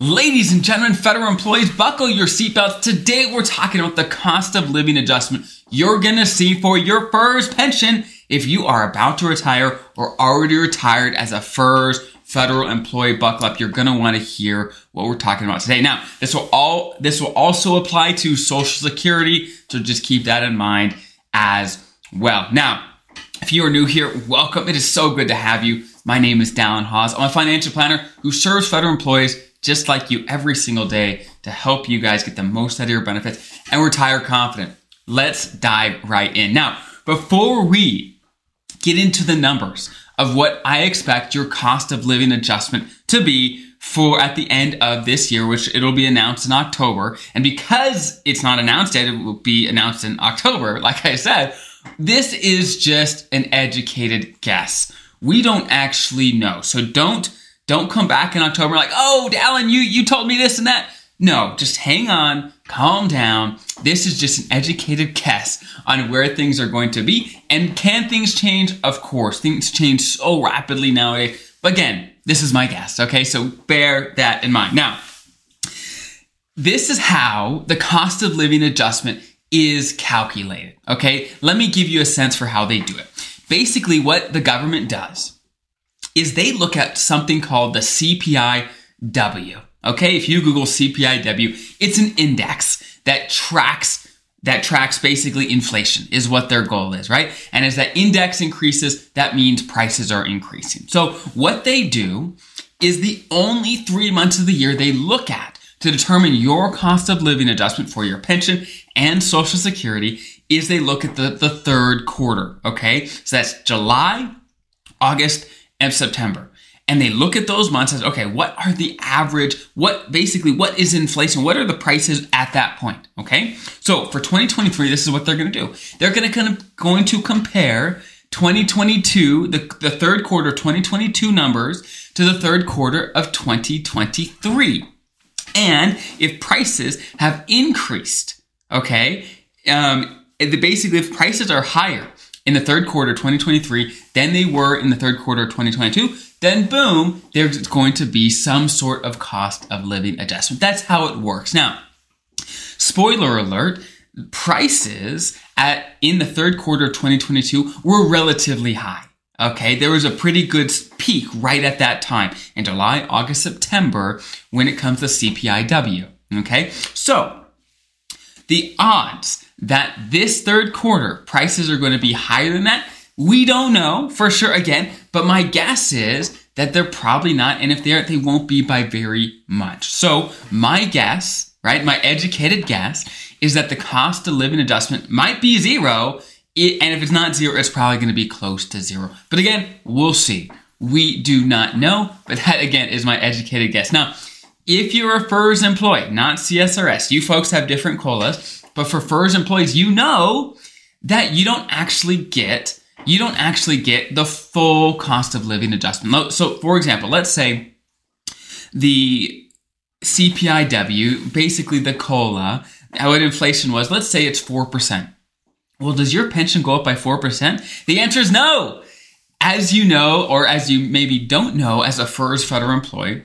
Ladies and gentlemen, federal employees, buckle your seatbelts. Today we're talking about the cost of living adjustment you're gonna see for your FERS pension if you are about to retire or already retired as a FERS federal employee. Buckle up. You're gonna want to hear what we're talking about today. Now, this will all this will also apply to Social Security, so just keep that in mind as well. Now, if you are new here, welcome. It is so good to have you. My name is Dallin Haws. I'm a financial planner who serves federal employees just like you every single day to help you guys get the most out of your benefits and retire confident. Let's dive right in. Now, before we get into the numbers of what I expect your cost of living adjustment to be for at the end of this year, which it'll be announced in October. And because it's not announced yet, it will be announced in October. Like I said, this is just an educated guess. We don't actually know. So don't don't come back in October like, oh, Dallin, you, you told me this and that. No, just hang on, calm down. This is just an educated guess on where things are going to be. And can things change? Of course, things change so rapidly nowadays. But again, this is my guess, okay? So bear that in mind. Now, this is how the cost of living adjustment is calculated, okay? Let me give you a sense for how they do it. Basically, what the government does is they look at something called the CPIW. Okay, if you Google CPIW, it's an index that tracks that tracks basically inflation is what their goal is, right? And as that index increases, that means prices are increasing. So what they do is the only three months of the year they look at to determine your cost of living adjustment for your pension and social security is they look at the, the third quarter. Okay. So that's July, August, and September. And they look at those months as, okay, what are the average, what basically, what is inflation? What are the prices at that point? Okay. So for 2023, this is what they're going to do. They're going to kind of going to compare 2022, the, the third quarter 2022 numbers to the third quarter of 2023. And if prices have increased, okay, um, basically if prices are higher, in the third quarter 2023 than they were in the third quarter of 2022, then boom, there's going to be some sort of cost of living adjustment. That's how it works. Now, spoiler alert, prices at in the third quarter of 2022 were relatively high. Okay, there was a pretty good peak right at that time in July, August, September when it comes to CPIW. Okay, so the odds that this third quarter prices are going to be higher than that, we don't know for sure again, but my guess is that they're probably not. And if they are, they won't be by very much. So my guess, right, my educated guess is that the cost of living adjustment might be zero. And if it's not zero, it's probably going to be close to zero. But again, we'll see. We do not know, but that again is my educated guess. Now, if you're a FERS employee, not CSRS, you folks have different COLAs, but for FERS employees, you know that you don't actually get you don't actually get the full cost of living adjustment. So, for example, let's say the CPIW, basically the COLA, how what inflation was, let's say it's 4%. Well, does your pension go up by 4%? The answer is no. As you know, or as you maybe don't know, as a FERS federal employee,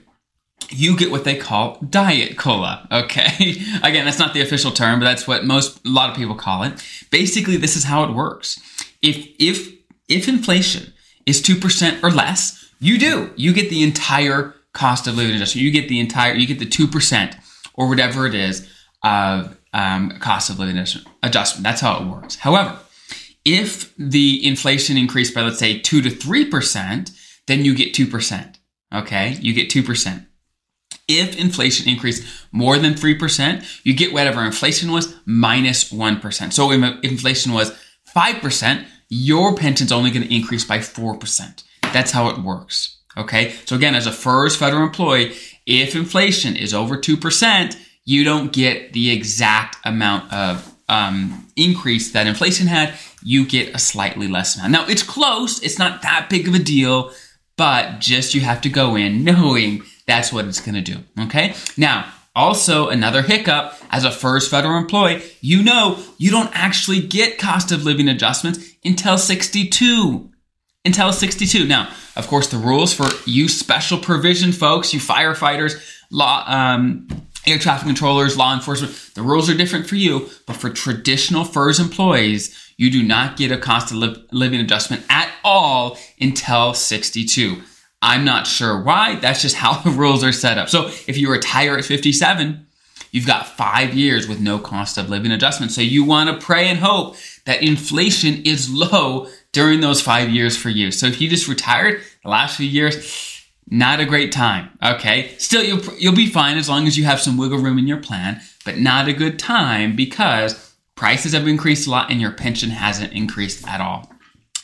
you get what they call diet cola. Okay. Again, that's not the official term, but that's what most, a lot of people call it. Basically, this is how it works. If, if, if inflation is 2% or less, you do. You get the entire cost of living adjustment. You get the entire, you get the 2% or whatever it is of um, cost of living adjustment. That's how it works. However, if the inflation increased by, let's say, 2 to 3%, then you get 2%. Okay. You get 2%. If inflation increased more than 3%, you get whatever inflation was minus 1. So if inflation was 5%, your pension's only going to increase by 4%. That's how it works. Okay. So again, as a FERS federal employee, if inflation is over 2%, you don't get the exact amount of um, increase that inflation had. You get a slightly less amount. Now it's close. It's not that big of a deal, but just you have to go in knowing that's what it's going to do. Okay. Now, also another hiccup as a FERS federal employee, you know you don't actually get cost of living adjustments until 62. Until 62. Now, of course, the rules for you special provision folks, you firefighters, law, um, air traffic controllers, law enforcement, the rules are different for you, but for traditional FERS employees, you do not get a cost of li- living adjustment at all until 62. I'm not sure why. That's just how the rules are set up. So if you retire at 57, you've got five years with no cost of living adjustment. So you want to pray and hope that inflation is low during those five years for you. So if you just retired the last few years, not a great time. Okay. Still, you'll, you'll be fine as long as you have some wiggle room in your plan, but not a good time because prices have increased a lot and your pension hasn't increased at all.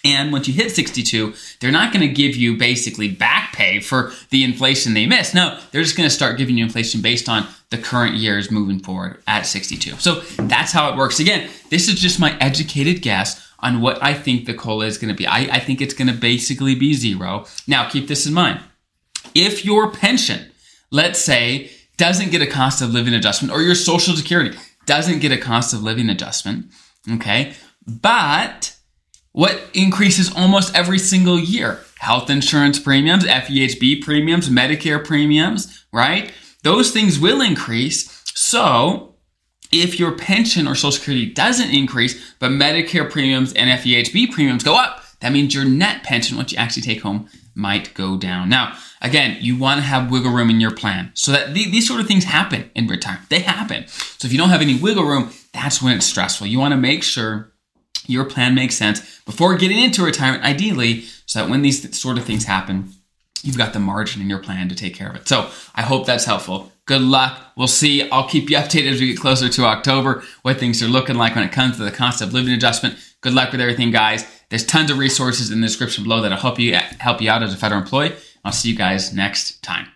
And once you hit 62, they're not going to give you basically back pay for the inflation they missed. No, they're just going to start giving you inflation based on the current years moving forward at 62. So that's how it works. Again, this is just my educated guess on what I think the COLA is going to be. I, I think it's going to basically be zero. Now, keep this in mind. If your pension, let's say, doesn't get a cost of living adjustment or your social security doesn't get a cost of living adjustment, okay, but what increases almost every single year? Health insurance premiums, FEHB premiums, Medicare premiums, right? Those things will increase. So, if your pension or Social Security doesn't increase, but Medicare premiums and FEHB premiums go up, that means your net pension, what you actually take home, might go down. Now, again, you want to have wiggle room in your plan so that th- these sort of things happen in retirement. They happen. So if you don't have any wiggle room, that's when it's stressful. You want to make sure your plan makes sense before getting into retirement, ideally, so that when these sort of things happen, you've got the margin in your plan to take care of it. So I hope that's helpful. Good luck. We'll see. I'll keep you updated as we get closer to October, what things are looking like when it comes to the cost of living adjustment. Good luck with everything, guys. There's tons of resources in the description below that'll help you help you out as a federal employee. I'll see you guys next time.